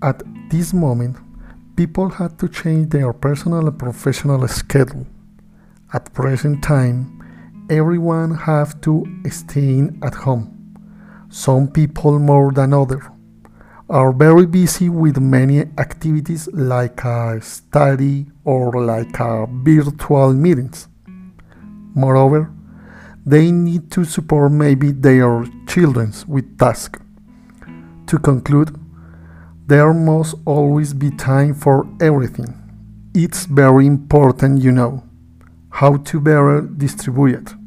At this moment, people had to change their personal and professional schedule. At present time, everyone have to stay at home. Some people more than others are very busy with many activities like a study or like a virtual meetings. Moreover, they need to support maybe their children with tasks. To conclude, there must always be time for everything. It's very important, you know, how to better distribute it.